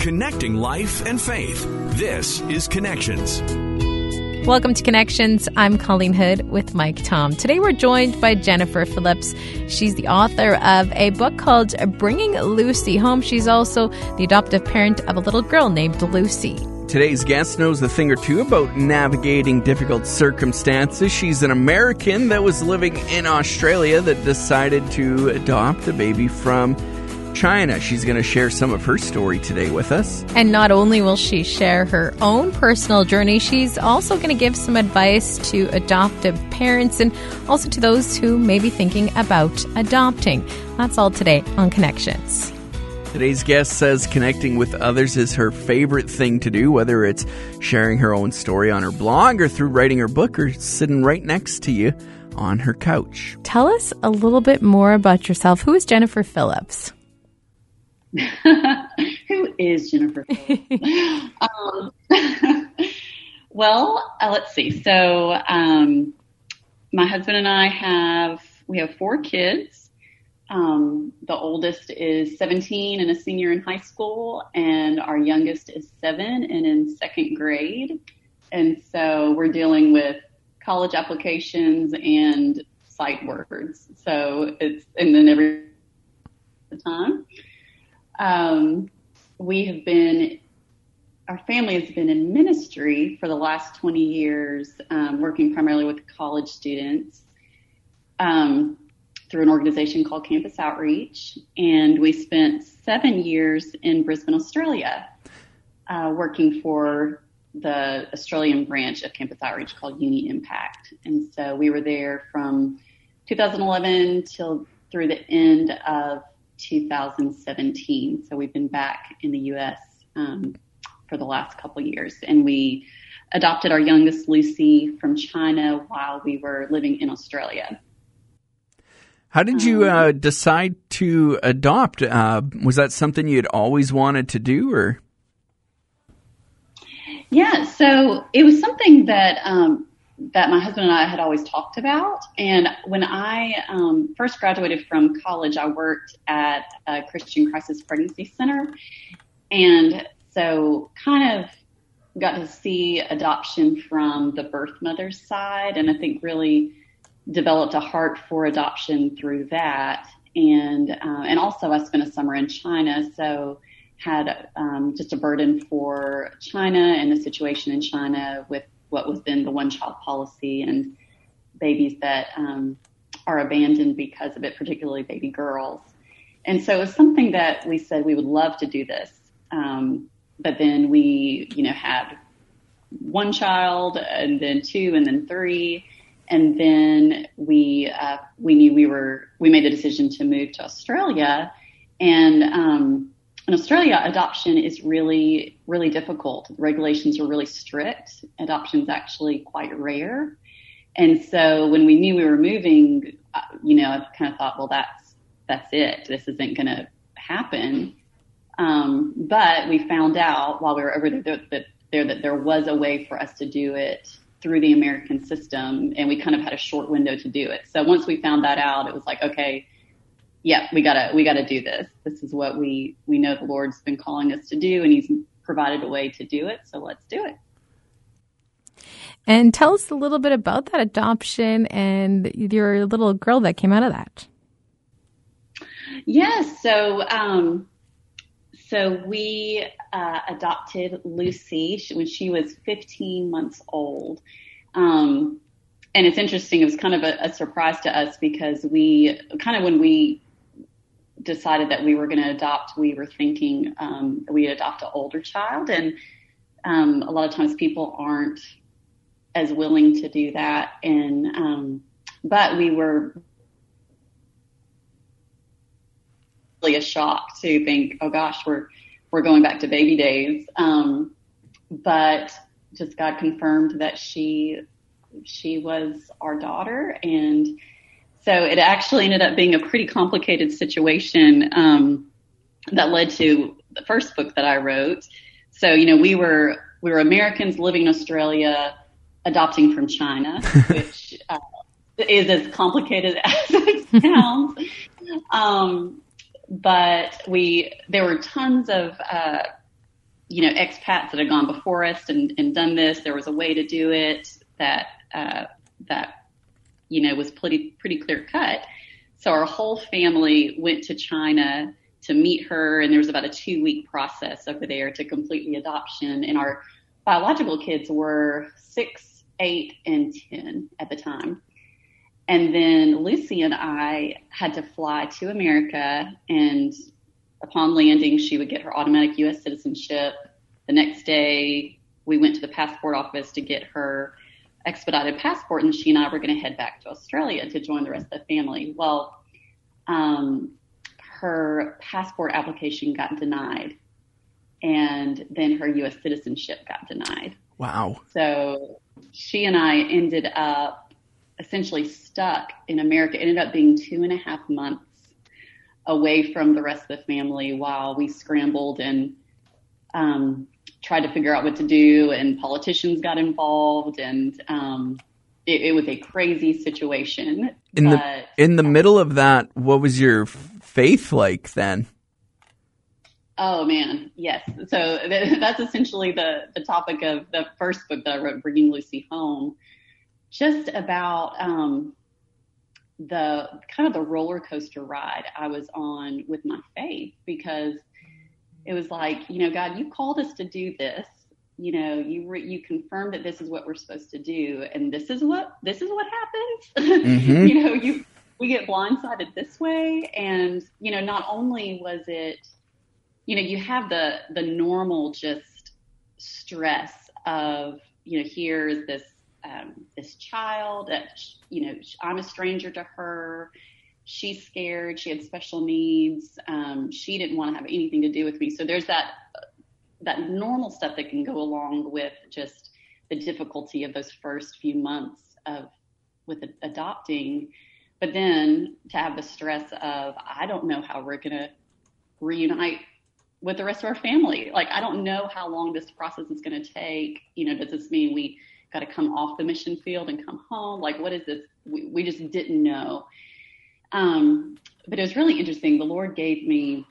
Connecting life and faith. This is Connections. Welcome to Connections. I'm Colleen Hood with Mike Tom. Today we're joined by Jennifer Phillips. She's the author of a book called Bringing Lucy Home. She's also the adoptive parent of a little girl named Lucy. Today's guest knows a thing or two about navigating difficult circumstances. She's an American that was living in Australia that decided to adopt a baby from China. She's going to share some of her story today with us. And not only will she share her own personal journey, she's also going to give some advice to adoptive parents and also to those who may be thinking about adopting. That's all today on Connections. Today's guest says connecting with others is her favorite thing to do, whether it's sharing her own story on her blog or through writing her book or sitting right next to you on her couch. Tell us a little bit more about yourself. Who is Jennifer Phillips? Who is Jennifer? um, well, uh, let's see. So, um, my husband and I have we have four kids. Um, the oldest is 17 and a senior in high school, and our youngest is seven and in second grade. And so we're dealing with college applications and sight words. So it's and then every time. Um, we have been, our family has been in ministry for the last 20 years, um, working primarily with college students um, through an organization called Campus Outreach. And we spent seven years in Brisbane, Australia, uh, working for the Australian branch of Campus Outreach called Uni Impact. And so we were there from 2011 till through the end of 2017. So we've been back in the U.S. Um, for the last couple years, and we adopted our youngest Lucy from China while we were living in Australia. How did you um, uh, decide to adopt? Uh, was that something you had always wanted to do, or? Yeah, so it was something that um, that my husband and I had always talked about. And when I um, first graduated from college, I worked at a Christian Crisis Pregnancy Center. And so kind of got to see adoption from the birth mother's side. And I think really developed a heart for adoption through that. And, uh, and also I spent a summer in China. So had um, just a burden for China and the situation in China with what was then the one child policy and babies that um, are abandoned because of it, particularly baby girls. And so it was something that we said we would love to do this. Um, but then we, you know, had one child and then two and then three. And then we, uh, we knew we were, we made the decision to move to Australia and, um, in Australia, adoption is really, really difficult. Regulations are really strict. Adoption is actually quite rare. And so when we knew we were moving, uh, you know, I kind of thought, well, that's, that's it. This isn't going to happen. Um, but we found out while we were over there that, there that there was a way for us to do it through the American system, and we kind of had a short window to do it. So once we found that out, it was like, okay, yeah, we gotta we gotta do this. This is what we we know the Lord's been calling us to do, and He's provided a way to do it. So let's do it. And tell us a little bit about that adoption and your little girl that came out of that. Yes. So, um, so we uh, adopted Lucy when she was 15 months old. Um, and it's interesting. It was kind of a, a surprise to us because we kind of when we decided that we were going to adopt, we were thinking um, we adopt an older child, and um, a lot of times people aren't as willing to do that. And um, but we were really a shock to think, oh gosh, we're we're going back to baby days. Um, but just God confirmed that she she was our daughter and so it actually ended up being a pretty complicated situation um, that led to the first book that I wrote. So you know we were we were Americans living in Australia, adopting from China, which uh, is as complicated as it sounds. um, but we there were tons of uh, you know, expats that had gone before us and, and done this. There was a way to do it that, uh, that, you know, was pretty, pretty clear cut. So our whole family went to China to meet her and there was about a two week process over there to complete the adoption. And our biological kids were six, eight, and 10 at the time. And then Lucy and I had to fly to America and upon landing, she would get her automatic U.S. citizenship. The next day, we went to the passport office to get her expedited passport, and she and I were going to head back to Australia to join the rest of the family. Well, um, her passport application got denied, and then her U.S. citizenship got denied. Wow. So she and I ended up essentially stuck in America. It ended up being two and a half months away from the rest of the family while we scrambled and um, tried to figure out what to do, and politicians got involved, and um, it, it, was a crazy situation. In but, the in the middle of that, what was your faith like then? Oh man, yes. So that's essentially the the topic of the first book that I wrote, Bringing Lucy Home. Just about um, the kind of the roller coaster ride I was on with my faith because it was like, you know, God, you called us to do this. You know, you re- you confirmed that this is what we're supposed to do, and this is what this is what happens. Mm-hmm. you know, you we get blindsided this way, and you know, not only was it, you know, you have the the normal just stress of you know, here's this um, this child that you know I'm a stranger to her. She's scared. She had special needs. Um, she didn't want to have anything to do with me. So there's that that normal stuff that can go along with just the difficulty of those first few months of with adopting. But then to have the stress of I don't know how we're gonna reunite with the rest of our family. Like I don't know how long this process is going to take. You know, does this mean we got to come off the mission field and come home? Like, what is this? We, we just didn't know. Um, but it was really interesting. The Lord gave me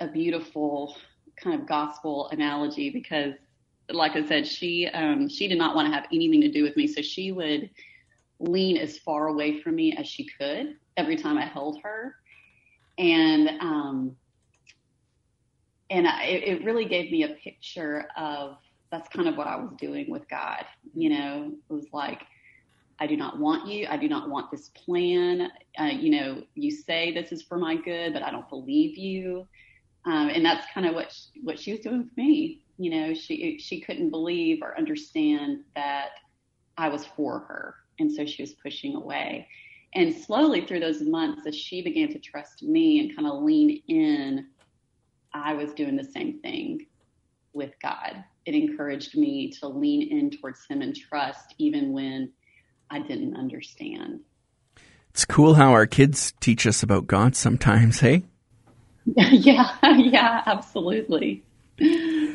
a beautiful kind of gospel analogy because, like I said, she um, she did not want to have anything to do with me, so she would lean as far away from me as she could every time I held her, and um, and I, it really gave me a picture of that's kind of what I was doing with God. You know, it was like, I do not want you. I do not want this plan. Uh, you know, you say this is for my good, but I don't believe you. Um, and that's kind of what she, what she was doing with me. You know, she she couldn't believe or understand that I was for her, and so she was pushing away. And slowly through those months, as she began to trust me and kind of lean in, I was doing the same thing with God it encouraged me to lean in towards him and trust even when I didn't understand. It's cool how our kids teach us about God sometimes, hey? yeah, yeah, absolutely.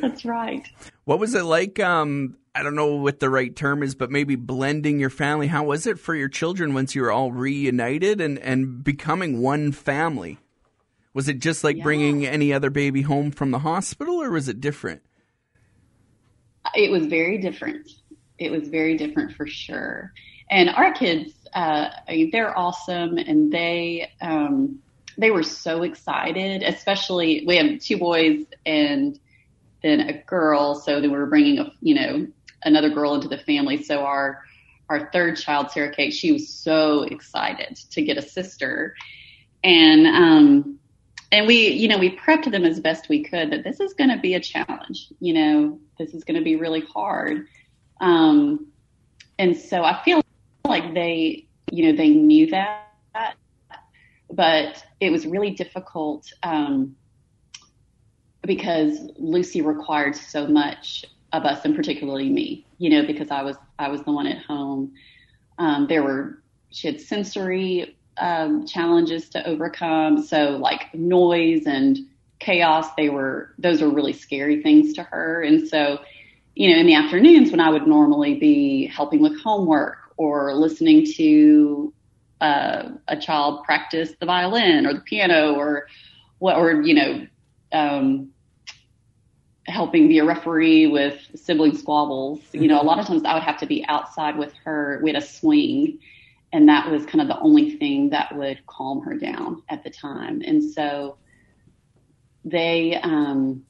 That's right. What was it like? Um, I don't know what the right term is, but maybe blending your family. How was it for your children once you were all reunited and, and becoming one family? Was it just like yeah. bringing any other baby home from the hospital, or was it different? it was very different. It was very different for sure. And our kids, uh, I mean, they're awesome, and they um, they were so excited. Especially, we have two boys and then a girl, so they were bringing a you know another girl into the family. So our our third child, Sarah Kate, she was so excited to get a sister, and um, and we, you know, we prepped them as best we could that this is going to be a challenge. You know, this is going to be really hard. Um, and so I feel like they, you know, they knew that, but it was really difficult um, because Lucy required so much of us, and particularly me. You know, because I was I was the one at home. Um, there were she had sensory um, challenges to overcome. So like noise and chaos, they were, those are really scary things to her. And so, you know, in the afternoons when I would normally be helping with homework or listening to uh, a child practice the violin or the piano or what, or, you know, um, helping be a referee with sibling squabbles. You know, a lot of times I would have to be outside with her. We had a swing, and that was kind of the only thing that would calm her down at the time. And so they um,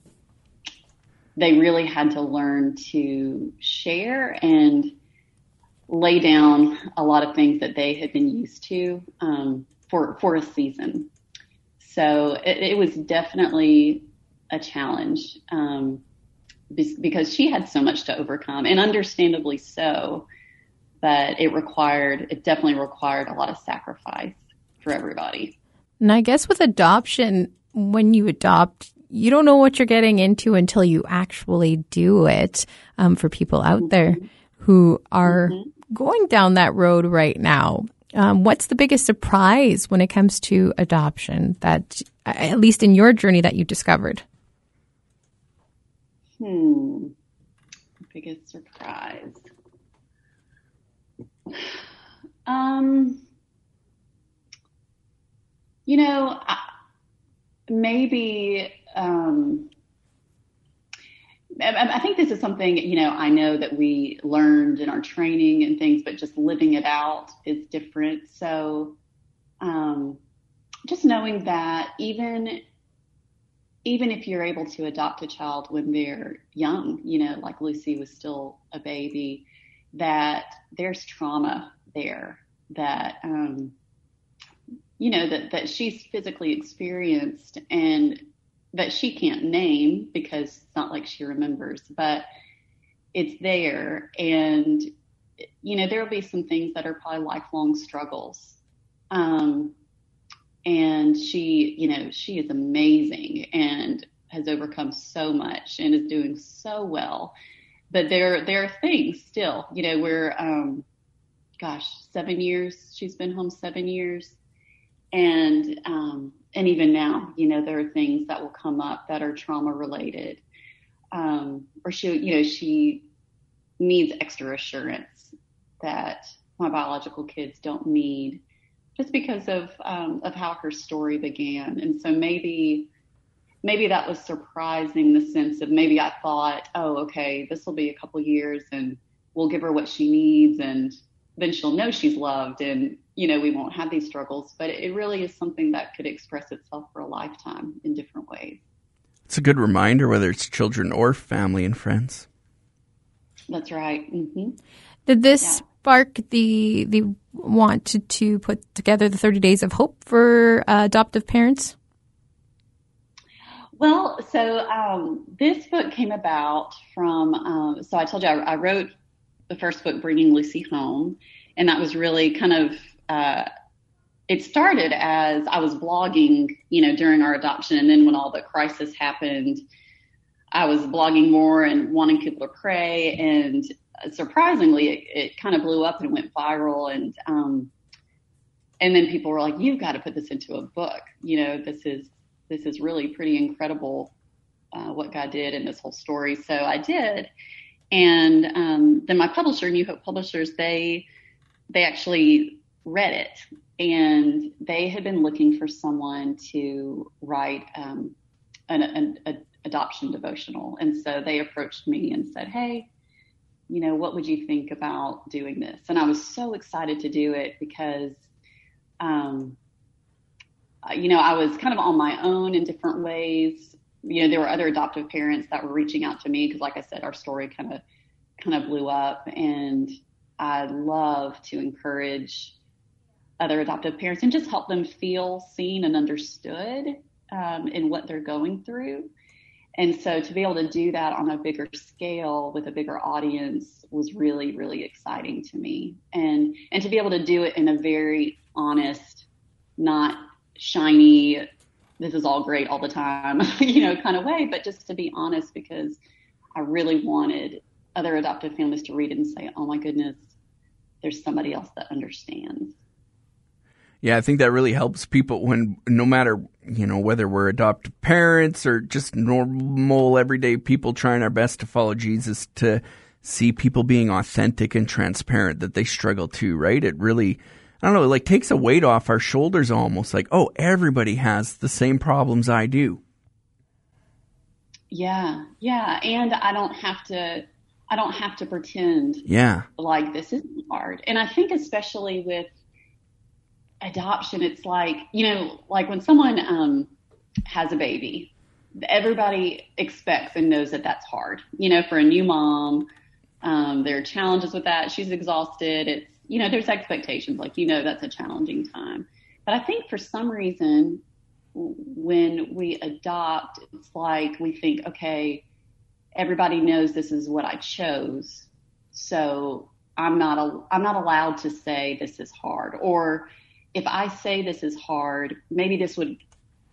they really had to learn to share and lay down a lot of things that they had been used to um, for for a season. So it, it was definitely a challenge um, because she had so much to overcome, and understandably so. But it required, it definitely required a lot of sacrifice for everybody. And I guess with adoption, when you adopt, you don't know what you're getting into until you actually do it. Um, for people out mm-hmm. Who are mm-hmm. going down that road right now, um, what's the biggest surprise when it comes to adoption that, at least in your journey, that you discovered? Hmm. Biggest surprise. Um, you know, maybe um, I, think this is something you know I know that we learned in our training and things, but just living it out is different. So, um, just knowing that even even if you're able to adopt a child when they're young, you know, like Lucy was still a baby, that there's trauma there that, um, you know, that, that she's physically experienced and that she can't name because it's not like she remembers, but it's there. And, you know, there'll be some things that are probably lifelong struggles. Um, and she, you know, she is amazing and has overcome so much and is doing so well. But there, there are things still, you know, we're, um, gosh, seven years, she's been home seven years. And, um, and even now, you know, there are things that will come up that are trauma related. Um, or she, you know, she needs extra assurance that my biological kids don't need just because of um, of how her story began. And so maybe maybe that was surprising the sense of maybe I thought, oh, okay, this will be a couple years and we'll give her what she needs and then she'll know she's loved and you know we won't have these struggles but it really is something that could express itself for a lifetime in different ways it's a good reminder whether it's children or family and friends that's right mm-hmm. did this yeah. spark the the want to, to put together the 30 days of hope for uh, adoptive parents? Well, so um, this book came about from, um, so I told you I, I, wrote the first book, Bringing Lucy Home, and that was really kind of, uh, it started as I was blogging, you know, during our adoption, and then when all the crisis happened, I was blogging more and wanting people to pray, and surprisingly, it, it kind of blew up and went viral. And, um, and then people were like, you've got to put this into a book. You know, this is, this is really pretty incredible, uh, what God did in this whole story. So I did. And, um, then my publisher, New Hope Publishers, they, they actually read it and they had been looking for someone to write, um, an, an, an adoption devotional. And so they approached me and said, Hey, you know, what would you think about doing this? And I was so excited to do it because, um, you know, I was kind of on my own in different ways. You know, there were other adoptive parents that were reaching out to me because, like I said, our story kind of kind of blew up, and I love to encourage other adoptive parents and just help them feel seen and understood um, in what they're going through. And so to be able to do that on a bigger scale with a bigger audience was really, really exciting to me. And, and to be able to do it in a very honest, not shiny, this is all great all the time, you know, kind of way, but just to be honest because I really wanted other adoptive families to read it and say, oh my goodness, there's somebody else that understands. Yeah, I think that really helps people when no matter, you know, whether we're adoptive parents or just normal everyday people trying our best to follow Jesus to see people being authentic and transparent that they struggle too, right? It really I don't know, it like takes a weight off our shoulders almost like, oh, everybody has the same problems I do. Yeah, yeah, and I don't have to. I don't have to pretend. Yeah. Like this isn't hard, and I think especially with adoption, it's like you know, like when someone um, has a baby, everybody expects and knows that that's hard. You know, for a new mom, um, there are challenges with that. She's exhausted. It's you know, there's expectations. Like you know, that's a challenging time. But I think for some reason, when we adopt, it's like we think, okay, everybody knows this is what I chose, so I'm not a, I'm not allowed to say this is hard. Or if I say this is hard, maybe this would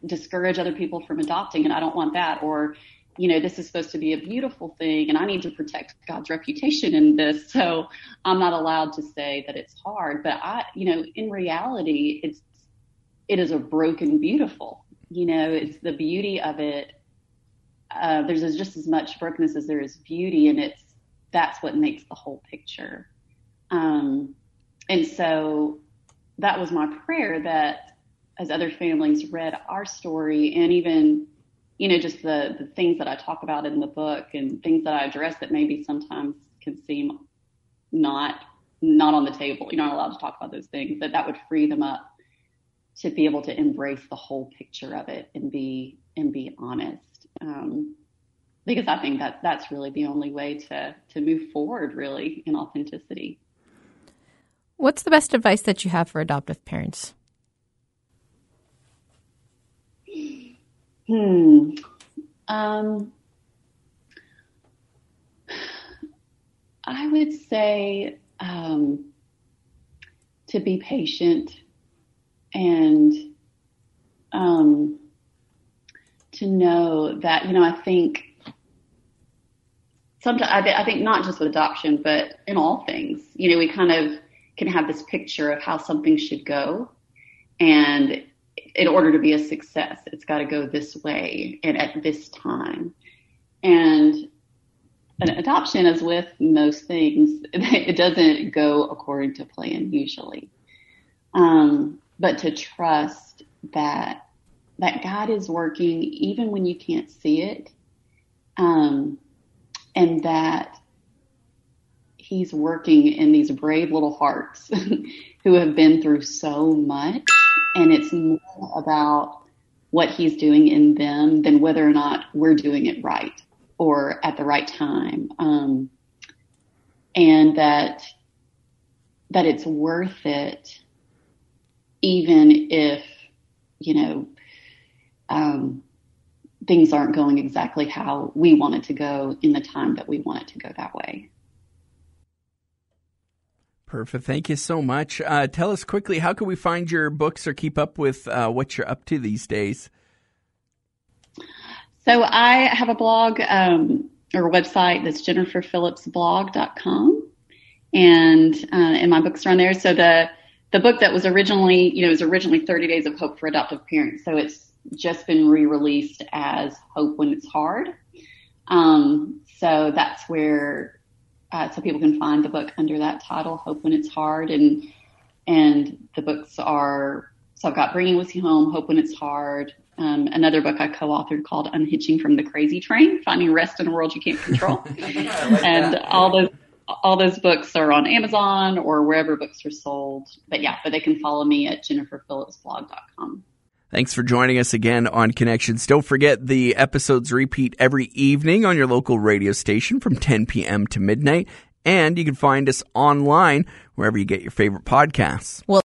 discourage other people from adopting, and I don't want that. Or you know, this is supposed to be a beautiful thing, and I need to protect God's reputation in this, so I'm not allowed to say that it's hard. But I, you know, in reality, it's it is a broken beautiful. You know, it's the beauty of it. Uh, there's just as much brokenness as there is beauty, and it's that's what makes the whole picture. Um, and so that was my prayer that as other families read our story and even you know just the the things that I talk about in the book and things that I address that maybe sometimes can seem not not on the table you're not allowed to talk about those things that that would free them up to be able to embrace the whole picture of it and be and be honest. Um, because I think that that's really the only way to to move forward, really, in authenticity. What's the best advice that you have for adoptive parents? Hmm. Um, I would say um, to be patient and um, to know that you know I think sometimes I, th- I think not just with adoption, but in all things, you know, we kind of can have this picture of how something should go, and in order to be a success, it's got to go this way and at this time, and an adoption, as with most things, it doesn't go according to plan usually. Um, but to trust that that God is working even when you can't see it, um, and that He's working in these brave little hearts who have been through so much, and it's more about what He's doing in them than whether or not we're doing it right or at the right time, um, and that that it's worth it even if, you know, um, things aren't going exactly how we want it to go in the time that we want it to go that way. Perfect. Thank you so much. Uh, tell us quickly, how can we find your books or keep up with uh, what you're up to these days? So I have a blog um, or website that's jenniferphillipsblog.com, and uh, and my books are on there. So the the book that was originally, you know, was originally 30 Days of Hope for Adoptive Parents. So it's just been re-released as Hope When It's Hard. Um, so that's where, uh, so people can find the book under that title, Hope When It's Hard. And, and the books are, so I've got Bringing Lucy Home, Hope When It's Hard, um, another book I co-authored called Unhitching from the Crazy Train, Finding Rest in a World You Can't Control. like and that. all those all those books are on Amazon or wherever books are sold. But yeah, but they can follow me at jenniferphillipsblog.com. Thanks for joining us again on Connections. Don't forget the episodes repeat every evening on your local radio station from 10 p.m. to midnight. And you can find us online wherever you get your favorite podcasts. Well,